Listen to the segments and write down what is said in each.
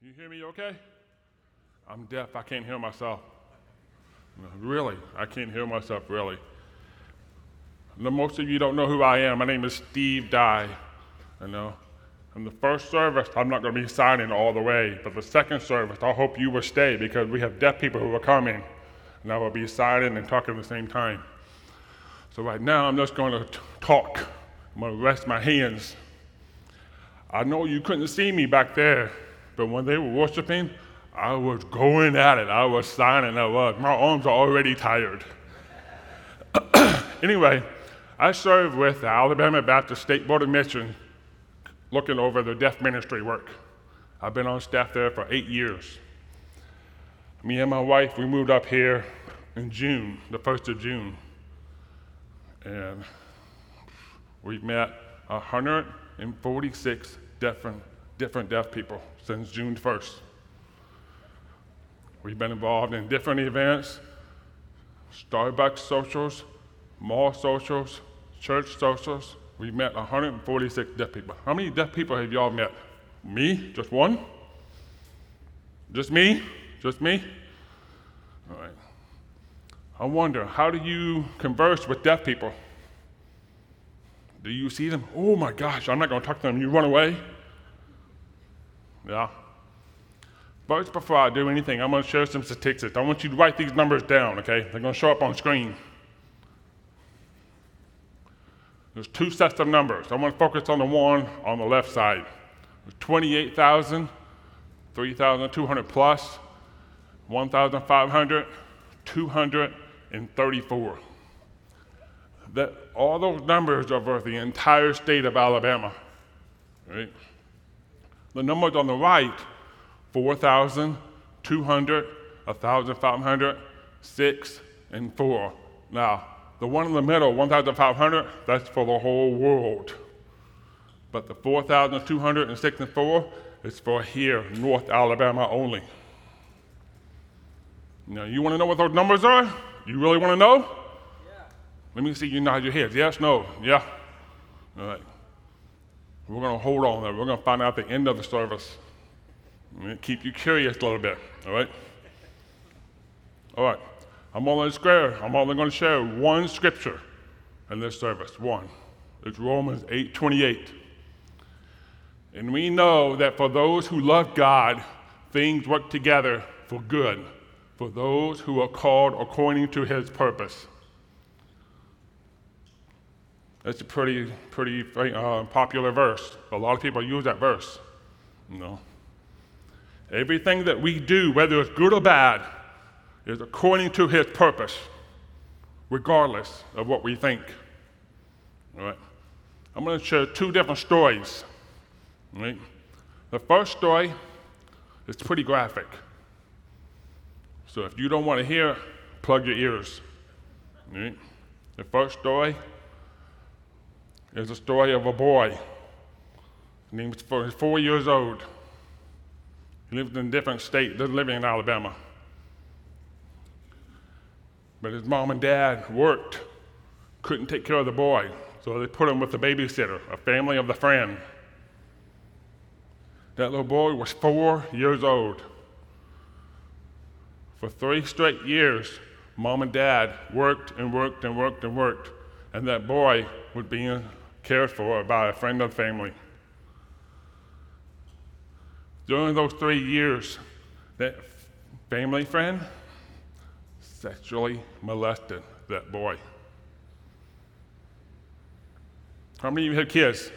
You hear me okay? I'm deaf. I can't hear myself. Really, I can't hear myself, really. No, most of you don't know who I am. My name is Steve Dye. I know. In the first service, I'm not going to be signing all the way, but the second service, I hope you will stay because we have deaf people who are coming, and I will be signing and talking at the same time. So right now, I'm just going to talk. I'm going to rest my hands. I know you couldn't see me back there, but when they were worshiping, I was going at it. I was signing. I was. Uh, my arms are already tired. anyway, I serve with the Alabama Baptist State Board of Missions, looking over the deaf ministry work. I've been on staff there for eight years. Me and my wife, we moved up here in June, the 1st of June. And we've met 146 different, different deaf people since June 1st. We've been involved in different events Starbucks socials, mall socials, church socials. We've met 146 deaf people. How many deaf people have y'all met? Me? Just one? Just me? Just me? All right. I wonder, how do you converse with deaf people? Do you see them? Oh my gosh, I'm not going to talk to them. You run away? Yeah. But before I do anything, I'm going to share some statistics. I want you to write these numbers down, okay? They're going to show up on screen. There's two sets of numbers. I want to focus on the one on the left side. There's 28,000, 3,200 plus, 1,500, 234. That all those numbers are for the entire state of Alabama. Right? The numbers on the right 4,000, 200, 1,500, 6, and 4. Now, the one in the middle, 1,500, that's for the whole world. But the 4,200 and 6 and 4 is for here, North Alabama only. Now, you want to know what those numbers are? You really want to know? Yeah. Let me see you nod your heads. Yes, no, yeah. All right. We're going to hold on there. We're going to find out the end of the service. Keep you curious a little bit, all right? All right. I'm only share, I'm only going to share one scripture in this service. One. It's Romans 8:28. And we know that for those who love God, things work together for good, for those who are called according to his purpose. That's a pretty, pretty uh, popular verse. A lot of people use that verse. You know. Everything that we do, whether it's good or bad, is according to his purpose, regardless of what we think. All right. I'm going to share two different stories. Right? The first story is pretty graphic. So if you don't want to hear, plug your ears. Right? The first story is a story of a boy. Name was four years old. He lived in a different state, doesn't live in Alabama. But his mom and dad worked, couldn't take care of the boy, so they put him with a babysitter, a family of the friend. That little boy was four years old. For three straight years, mom and dad worked and worked and worked and worked, and that boy was being cared for by a friend or family. During those three years, that family friend sexually molested that boy. How many of you have kids?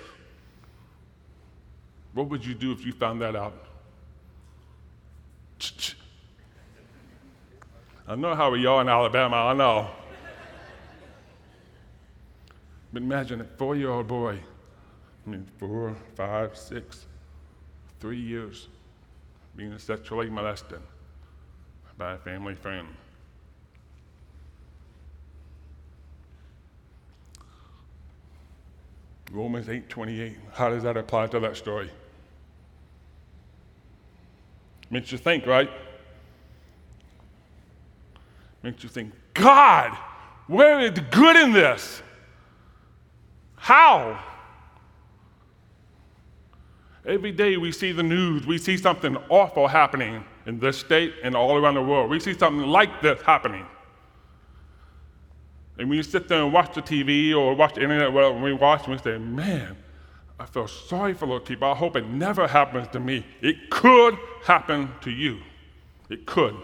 What would you do if you found that out? I know how we are in Alabama, I know. But imagine a four year old boy, I mean, four, five, six, three years being sexually molested by a family friend. Romans 8:28. How does that apply to that story? Makes you think, right? Makes you think, God, where is the good in this? How? Every day we see the news, we see something awful happening in this state and all around the world. We see something like this happening. And when you sit there and watch the TV or watch the internet, well, we watch, and we say, man, I feel sorry for those people. I hope it never happens to me. It could happen to you. It could.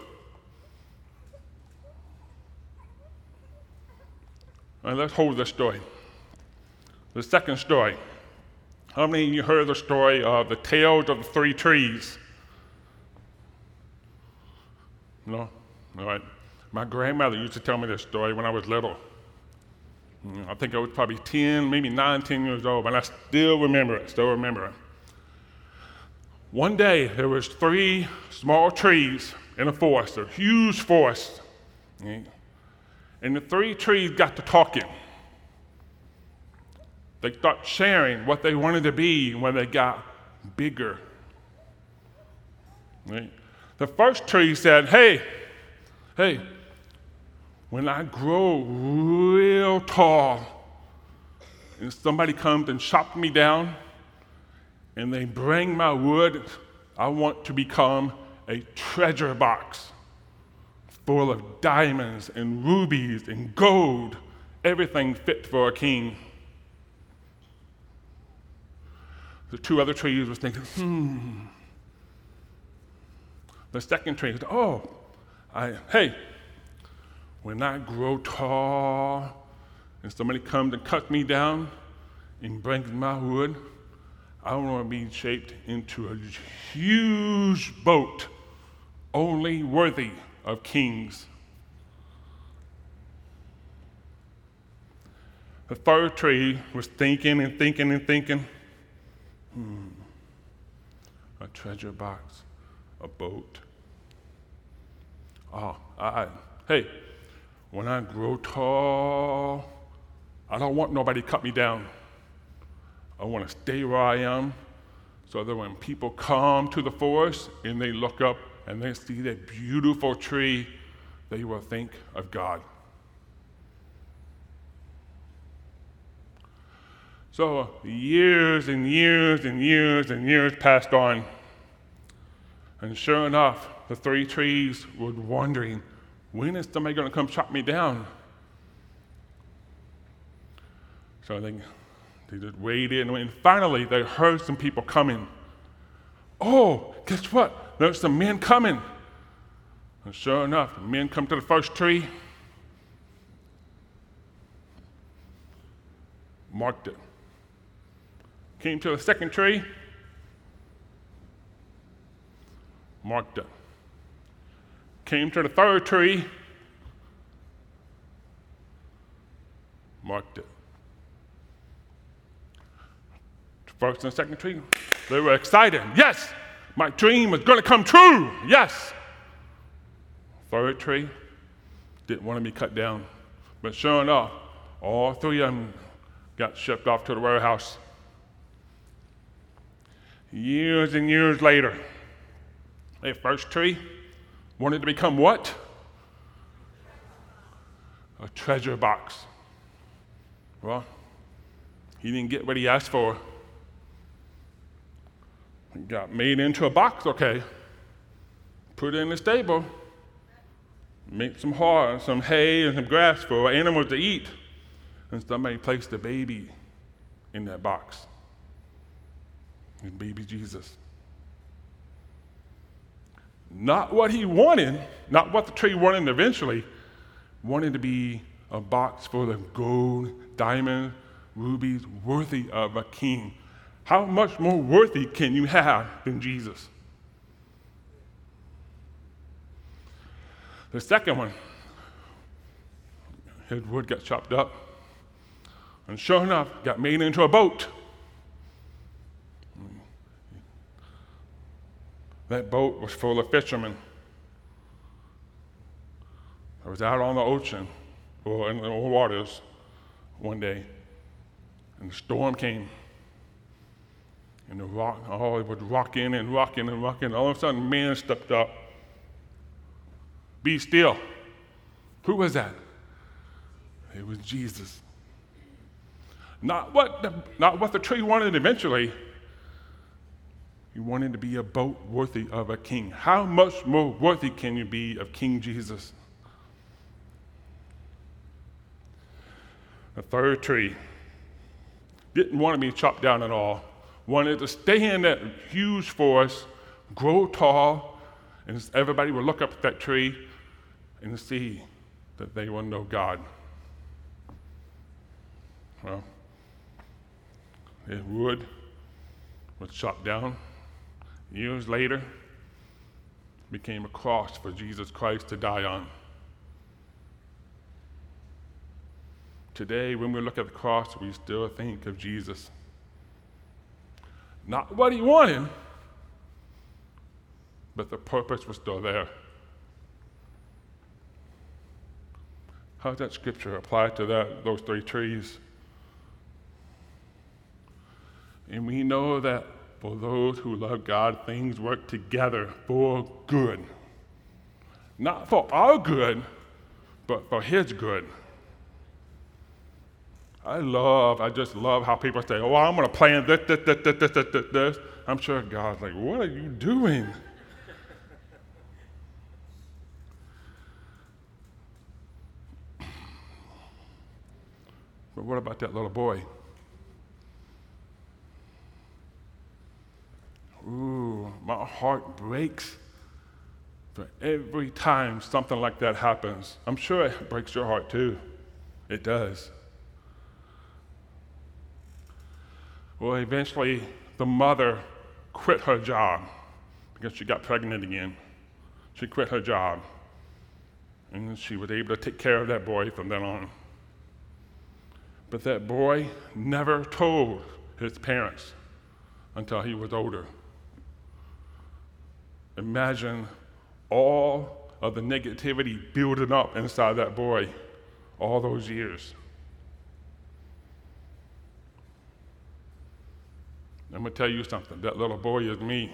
And let's hold this story. The second story. How many of you heard the story of the tales of the three trees? No? All right. My grandmother used to tell me this story when I was little. Mm, I think I was probably 10, maybe 9, 10 years old, but I still remember it, still remember it. One day, there was three small trees in a forest, a huge forest. Mm. And the three trees got to talking. They start sharing what they wanted to be when they got bigger. Right? The first tree said, Hey, hey, when I grow real tall and somebody comes and chops me down and they bring my wood, I want to become a treasure box full of diamonds and rubies and gold, everything fit for a king. The two other trees were thinking, hmm. The second tree said, oh, I, hey, when I grow tall and somebody comes and cuts me down and brings my wood, I want to be shaped into a huge boat, only worthy of kings. The third tree was thinking and thinking and thinking. Hmm. A treasure box, a boat. Oh, I, hey, when I grow tall, I don't want nobody to cut me down. I want to stay where I am so that when people come to the forest and they look up and they see that beautiful tree, they will think of God. So years and years and years and years passed on. And sure enough, the three trees were wondering when is somebody going to come chop me down? So they, they just waited and, and finally they heard some people coming. Oh, guess what? There's some men coming. And sure enough, the men come to the first tree, marked it. Came to the second tree, marked it came to the third tree, marked it. First and second tree, they were excited. Yes, my dream was going to come true. Yes. Third tree, didn't want to be cut down. But sure enough, all three of them got shipped off to the warehouse. Years and years later, that first tree wanted to become what? A treasure box. Well, he didn't get what he asked for. He got made into a box, okay. Put it in the stable. Make some hay, some hay and some grass for animals to eat. And somebody placed the baby in that box. And baby Jesus. Not what he wanted, not what the tree wanted eventually, wanted to be a box full of gold, diamonds, rubies, worthy of a king. How much more worthy can you have than Jesus? The second one, his wood got chopped up, and sure enough, got made into a boat. That boat was full of fishermen. I was out on the ocean or in the waters one day, and the storm came. And the rock, oh, it was rocking and rocking and rocking. All of a sudden, man stepped up. Be still. Who was that? It was Jesus. Not what the, not what the tree wanted eventually, You wanted to be a boat worthy of a king. How much more worthy can you be of King Jesus? The third tree didn't want to be chopped down at all, wanted to stay in that huge forest, grow tall, and everybody would look up at that tree and see that they will know God. Well, the wood was chopped down. Years later, became a cross for Jesus Christ to die on. Today, when we look at the cross, we still think of Jesus. Not what he wanted, but the purpose was still there. How does that scripture apply to that, those three trees? And we know that for those who love God, things work together for good. Not for our good, but for His good. I love, I just love how people say, oh, I'm going to plan this, this, this, this, this, this, this. I'm sure God's like, what are you doing? but what about that little boy? Ooh, my heart breaks for every time something like that happens. I'm sure it breaks your heart too. It does. Well, eventually, the mother quit her job because she got pregnant again. She quit her job. And she was able to take care of that boy from then on. But that boy never told his parents until he was older. Imagine all of the negativity building up inside that boy all those years. I'm going to tell you something. That little boy is me.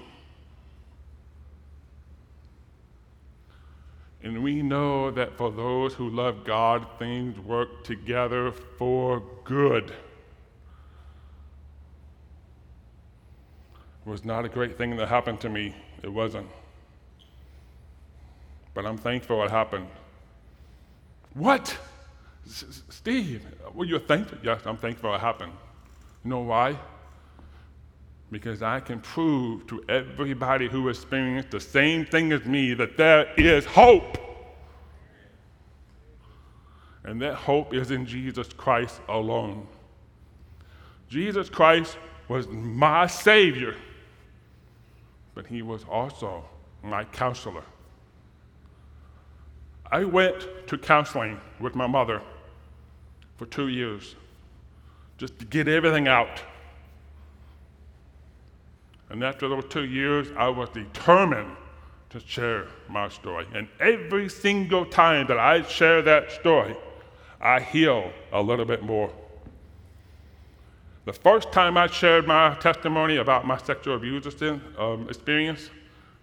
And we know that for those who love God, things work together for good. It was not a great thing that happened to me. It wasn't. But I'm thankful it happened. What? Steve, well, you're thankful? Yes, I'm thankful it happened. You know why? Because I can prove to everybody who experienced the same thing as me that there is hope. And that hope is in Jesus Christ alone. Jesus Christ was my Savior but he was also my counselor. I went to counseling with my mother for two years just to get everything out. And after those two years, I was determined to share my story. And every single time that I share that story, I heal a little bit more. The first time I shared my testimony about my sexual abuse um, experience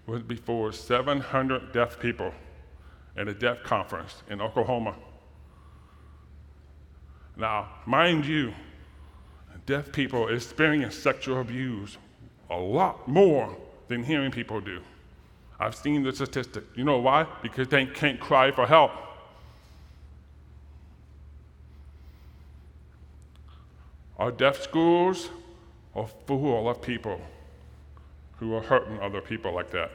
was before 700 deaf people at a deaf conference in Oklahoma. Now, mind you, deaf people experience sexual abuse a lot more than hearing people do. I've seen the statistic. You know why? Because they can't cry for help. Our deaf schools are full of people who are hurting other people like that.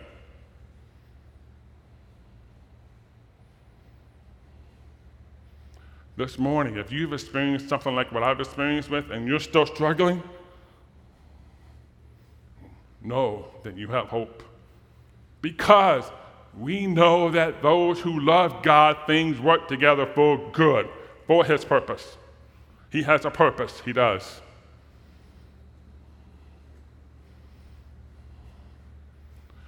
This morning, if you've experienced something like what I've experienced with and you're still struggling, know that you have hope. Because we know that those who love God, things work together for good, for His purpose. He has a purpose, He does.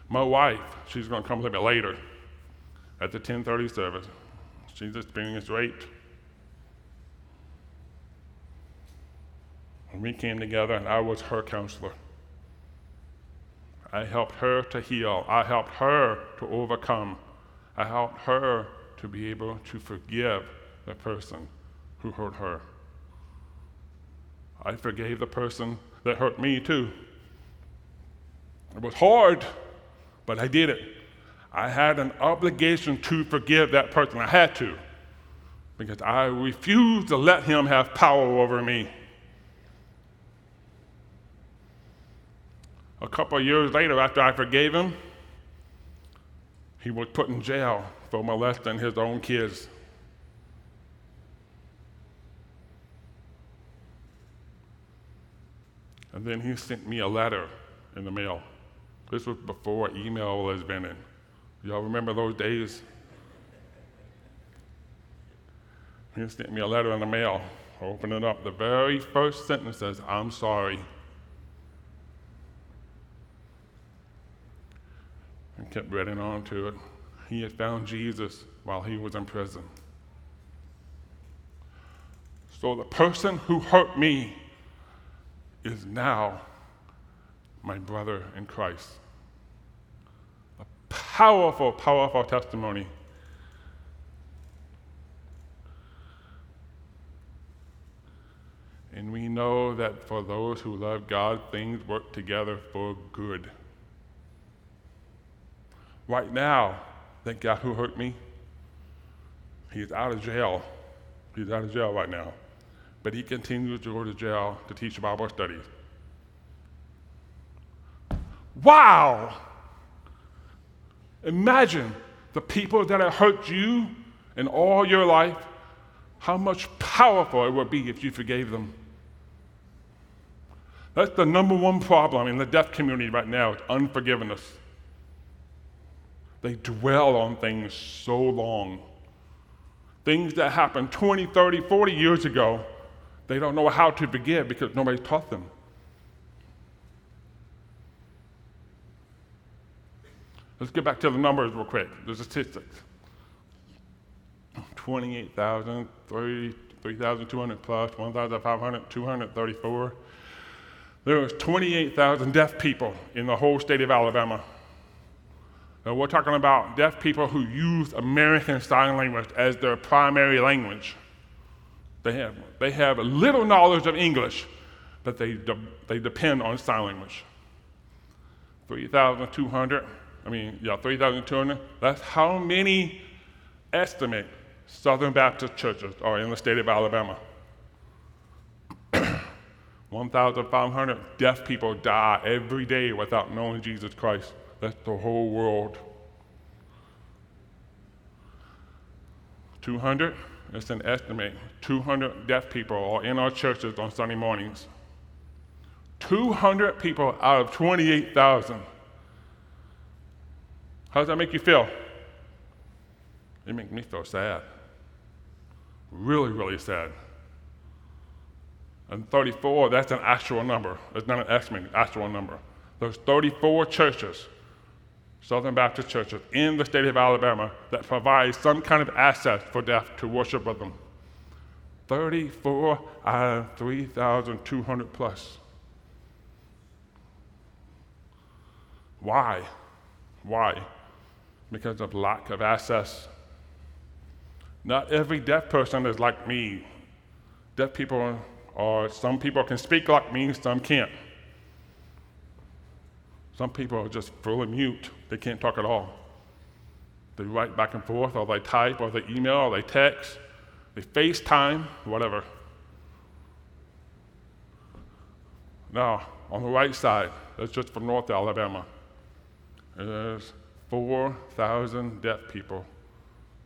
My wife, she's going to come a little bit later at the 1030 service. She's experienced rape. When we came together, and I was her counselor. I helped her to heal. I helped her to overcome. I helped her to be able to forgive the person who hurt her. I forgave the person that hurt me too. It was hard, but I did it. I had an obligation to forgive that person. I had to, because I refused to let him have power over me. A couple years later, after I forgave him, he was put in jail for molesting his own kids. And then he sent me a letter in the mail. This was before email was invented. Y'all remember those days? He sent me a letter in the mail. I opened it up. The very first sentence says, I'm sorry. And kept reading on to it. He had found Jesus while he was in prison. So the person who hurt me is now my brother in Christ. A powerful, powerful testimony. And we know that for those who love God, things work together for good. Right now, that guy who hurt me, he's out of jail. He's out of jail right now. But he continues to go to jail to teach Bible studies. Wow! Imagine the people that have hurt you in all your life, how much powerful it would be if you forgave them. That's the number one problem in the deaf community right now, it's unforgiveness. They dwell on things so long. Things that happened 20, 30, 40 years ago, they don't know how to forgive because nobody taught them. Let's get back to the numbers real quick, the statistics. 28,000, 3,200 plus, 1,500, 234. There was 28,000 deaf people in the whole state of Alabama. Now we're talking about deaf people who use American Sign Language as their primary language. They have, they have little knowledge of English, but they, de- they depend on sign language. 3,200 I mean, yeah, 3,200. That's how many estimate Southern Baptist churches are in the state of Alabama. 1,500 deaf people die every day without knowing Jesus Christ. That's the whole world. 200, it's an estimate. 200 deaf people are in our churches on Sunday mornings. 200 people out of 28,000 how does that make you feel? It makes me feel sad. Really, really sad. And 34, that's an actual number. It's not an estimate, actual number. There's 34 churches, Southern Baptist churches, in the state of Alabama that provide some kind of access for deaf to worship with them. 34 out of 3,200 plus. Why? Why? because of lack of access. Not every deaf person is like me. Deaf people are, some people can speak like me, some can't. Some people are just fully mute, they can't talk at all. They write back and forth, or they type, or they email, or they text, they FaceTime, whatever. Now, on the right side, that's just for North Alabama. There's 4,000 deaf people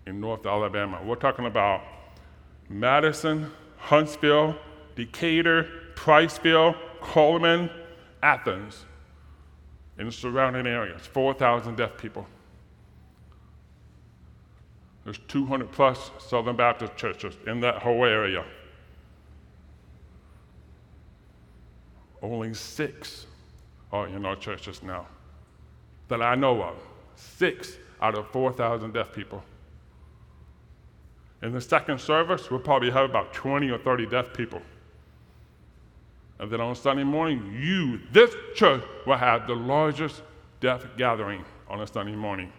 in North Alabama. We're talking about Madison, Huntsville, Decatur, Priceville, Cullman, Athens, and the surrounding areas. 4,000 deaf people. There's 200 plus Southern Baptist churches in that whole area. Only six are in our churches now that I know of six out of 4,000 deaf people. In the second service, we'll probably have about 20 or 30 deaf people. And then on Sunday morning, you, this church, will have the largest death gathering on a Sunday morning.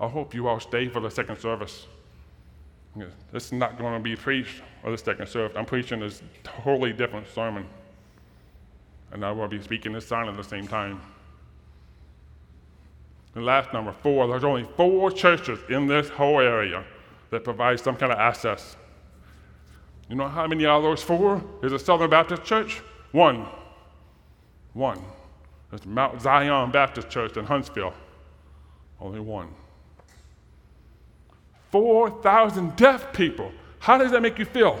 I hope you all stay for the second service. This is not going to be preached or the second service. I'm preaching a totally different sermon. and I will be speaking this sign at the same time. And last number four, there's only four churches in this whole area that provide some kind of access. You know how many out of those four is a Southern Baptist church? One. One. It's Mount Zion Baptist Church in Huntsville. Only one. 4,000 deaf people. How does that make you feel?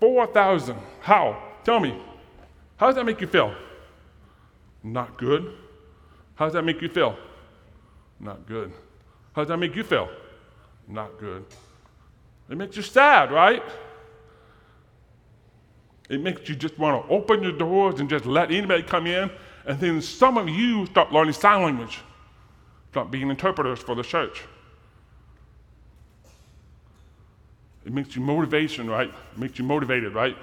4,000. How? Tell me. How does that make you feel? Not good. How does that make you feel? Not good. How does that make you feel? Not good. It makes you sad, right? It makes you just want to open your doors and just let anybody come in. And then some of you start learning sign language, start being interpreters for the church. It makes you motivation, right? It makes you motivated, right?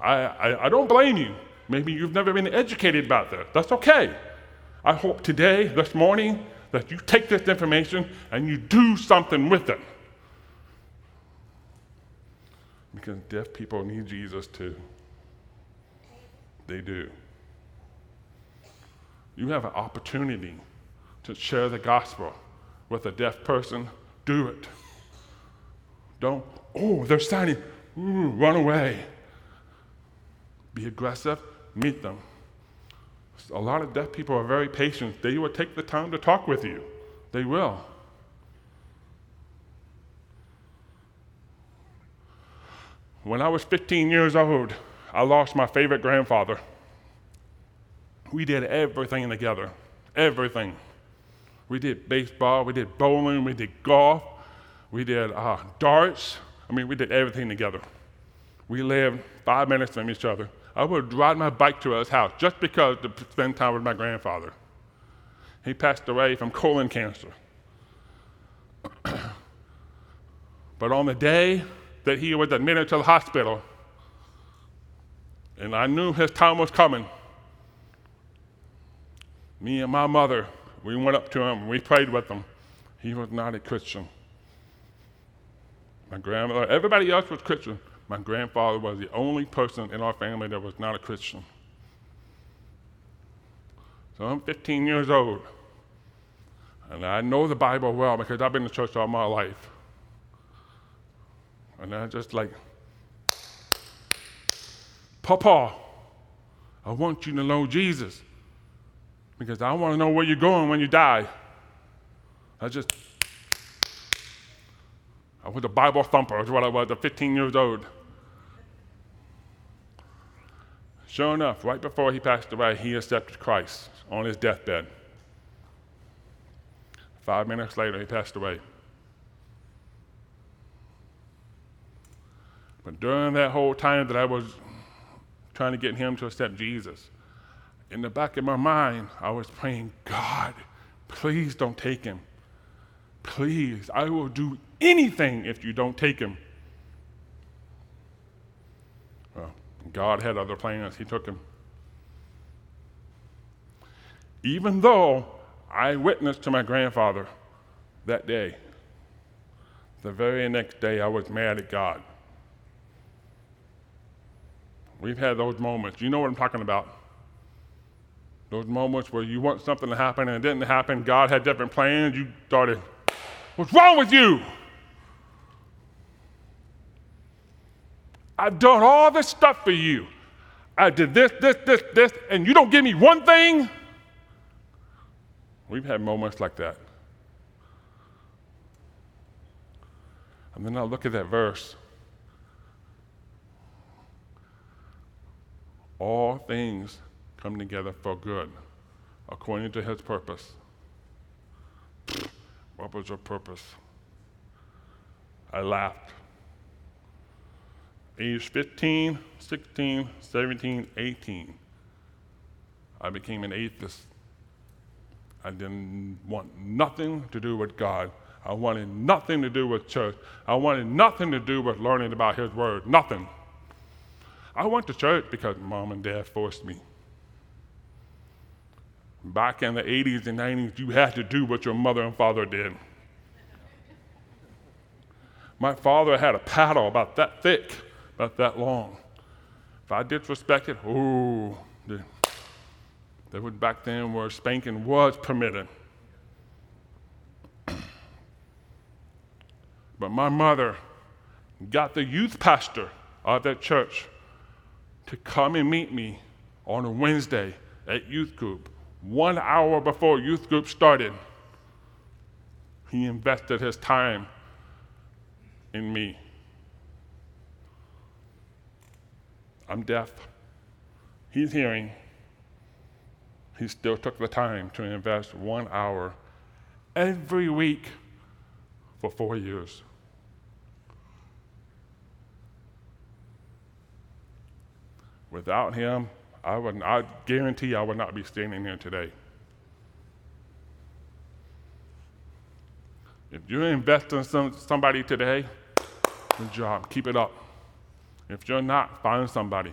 I, I, I don't blame you. Maybe you've never been educated about that. That's okay. I hope today, this morning, that you take this information and you do something with it. Because deaf people need Jesus too. They do. You have an opportunity to share the gospel with a deaf person, do it. Don't, oh, they're signing, Ooh, mm, run away. Be aggressive, meet them. A lot of deaf people are very patient. They will take the time to talk with you. They will. When I was 15 years old, I lost my favorite grandfather. We did everything together. Everything. We did baseball, we did bowling, we did golf, we did uh, darts. I mean, we did everything together. We lived five minutes from each other. I would ride my bike to his house just because to spend time with my grandfather. He passed away from colon cancer. but on the day that he was admitted to the hospital, and I knew his time was coming, me and my mother, we went up to him, we prayed with him. He was not a Christian. My grandmother, everybody else was Christian. My grandfather was the only person in our family that was not a Christian. So I'm 15 years old. And I know the Bible well because I've been in church all my life. And I just like, Papa, I want you to know Jesus because I want to know where you're going when you die. I just I was a Bible thumper, is what I was at 15 years old. Sure enough, right before he passed away, he accepted Christ on his deathbed. Five minutes later, he passed away. But during that whole time that I was trying to get him to accept Jesus, in the back of my mind, I was praying, God, please don't take him. Please, I will do anything if you don't take him. Well, God had other plans, He took him. Even though I witnessed to my grandfather that day, the very next day I was mad at God. We've had those moments. You know what I'm talking about. Those moments where you want something to happen and it didn't happen. God had different plans. You started, what's wrong with you? I've done all this stuff for you. I did this, this, this, this, and you don't give me one thing? We've had moments like that. And then I look at that verse. All things come together for good, according to his purpose. What was your purpose? I laughed age 15, 16, 17, 18, I became an atheist. I didn't want nothing to do with God. I wanted nothing to do with church. I wanted nothing to do with learning about His Word. Nothing. I went to church because mom and dad forced me. Back in the 80s and 90s, you had to do what your mother and father did. My father had a paddle about that thick about that long. If I disrespected, oh, they was back then where spanking was permitted. but my mother got the youth pastor of that church to come and meet me on a Wednesday at youth group, one hour before youth group started. He invested his time in me. I'm deaf. He's hearing. He still took the time to invest one hour every week for four years. Without him, I would I guarantee I would not be standing here today. If you invest in some, somebody today, good job. Keep it up. If you're not, find somebody.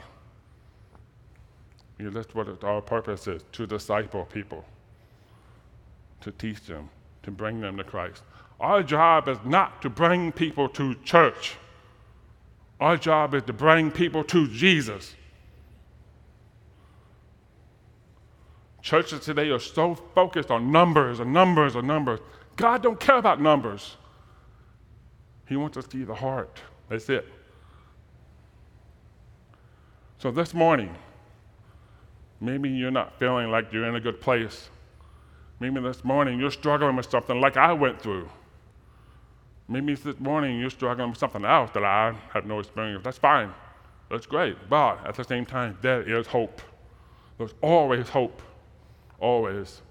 You that's what our purpose is to disciple people, to teach them, to bring them to Christ. Our job is not to bring people to church. Our job is to bring people to Jesus. Churches today are so focused on numbers and numbers and numbers. God don't care about numbers. He wants us to see the heart. That's it. So this morning, maybe you're not feeling like you're in a good place. Maybe this morning you're struggling with something like I went through. Maybe this morning you're struggling with something else that I have no experience. That's fine. That's great. But at the same time, there is hope. There's always hope always.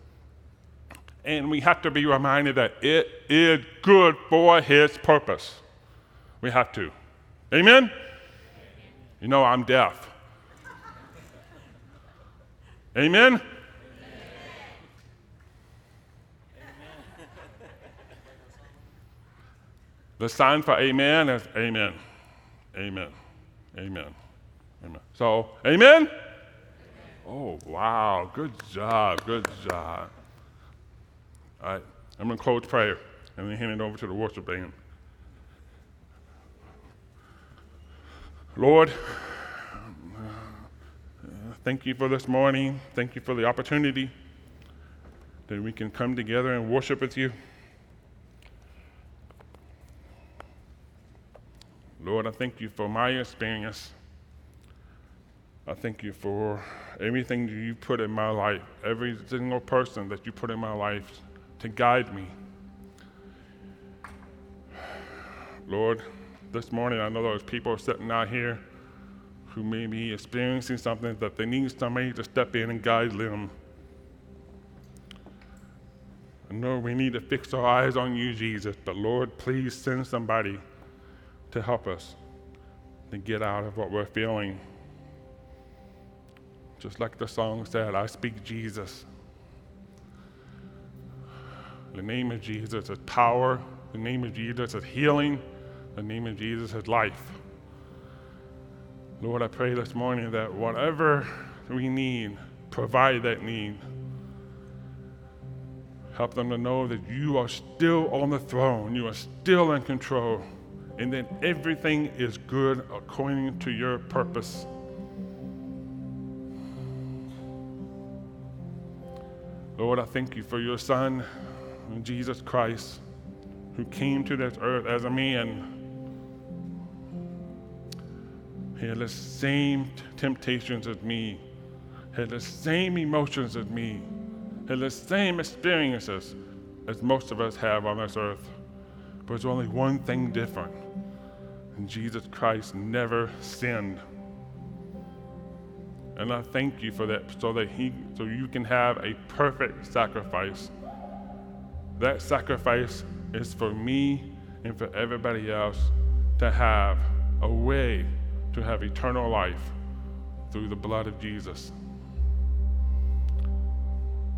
And we have to be reminded that it is good for His purpose. We have to. Amen? You know, I'm deaf. Amen? Amen. The sign for amen is amen. Amen. Amen. Amen. So, amen? Oh, wow. Good job. Good job. All right. I'm going to close prayer and then hand it over to the worship band. Lord, thank you for this morning. Thank you for the opportunity that we can come together and worship with you. Lord, I thank you for my experience. I thank you for everything you put in my life, every single person that you put in my life to guide me. Lord, this morning I know there's people sitting out here who may be experiencing something that they need somebody to step in and guide them. I know we need to fix our eyes on you, Jesus, but Lord, please send somebody to help us to get out of what we're feeling. Just like the song said, I speak Jesus. The name of Jesus is power. The name of Jesus is healing. The name of Jesus is life. Lord, I pray this morning that whatever we need, provide that need. Help them to know that you are still on the throne, you are still in control, and that everything is good according to your purpose. Lord, I thank you for your Son, Jesus Christ, who came to this earth as a man. He had the same temptations as me, had the same emotions as me, had the same experiences as most of us have on this earth. But there's only one thing different. And Jesus Christ never sinned. And I thank you for that so that he so you can have a perfect sacrifice. That sacrifice is for me and for everybody else to have a way to have eternal life through the blood of Jesus.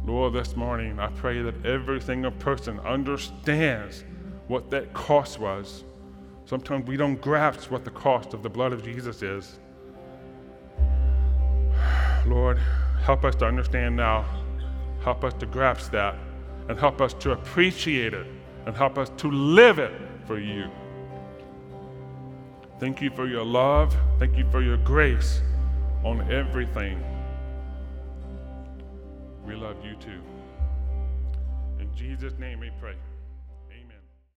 Lord, this morning I pray that every single person understands what that cost was. Sometimes we don't grasp what the cost of the blood of Jesus is. Lord, help us to understand now. Help us to grasp that and help us to appreciate it and help us to live it for you. Thank you for your love. Thank you for your grace. on everything. We love you too. In Jesus' name we pray.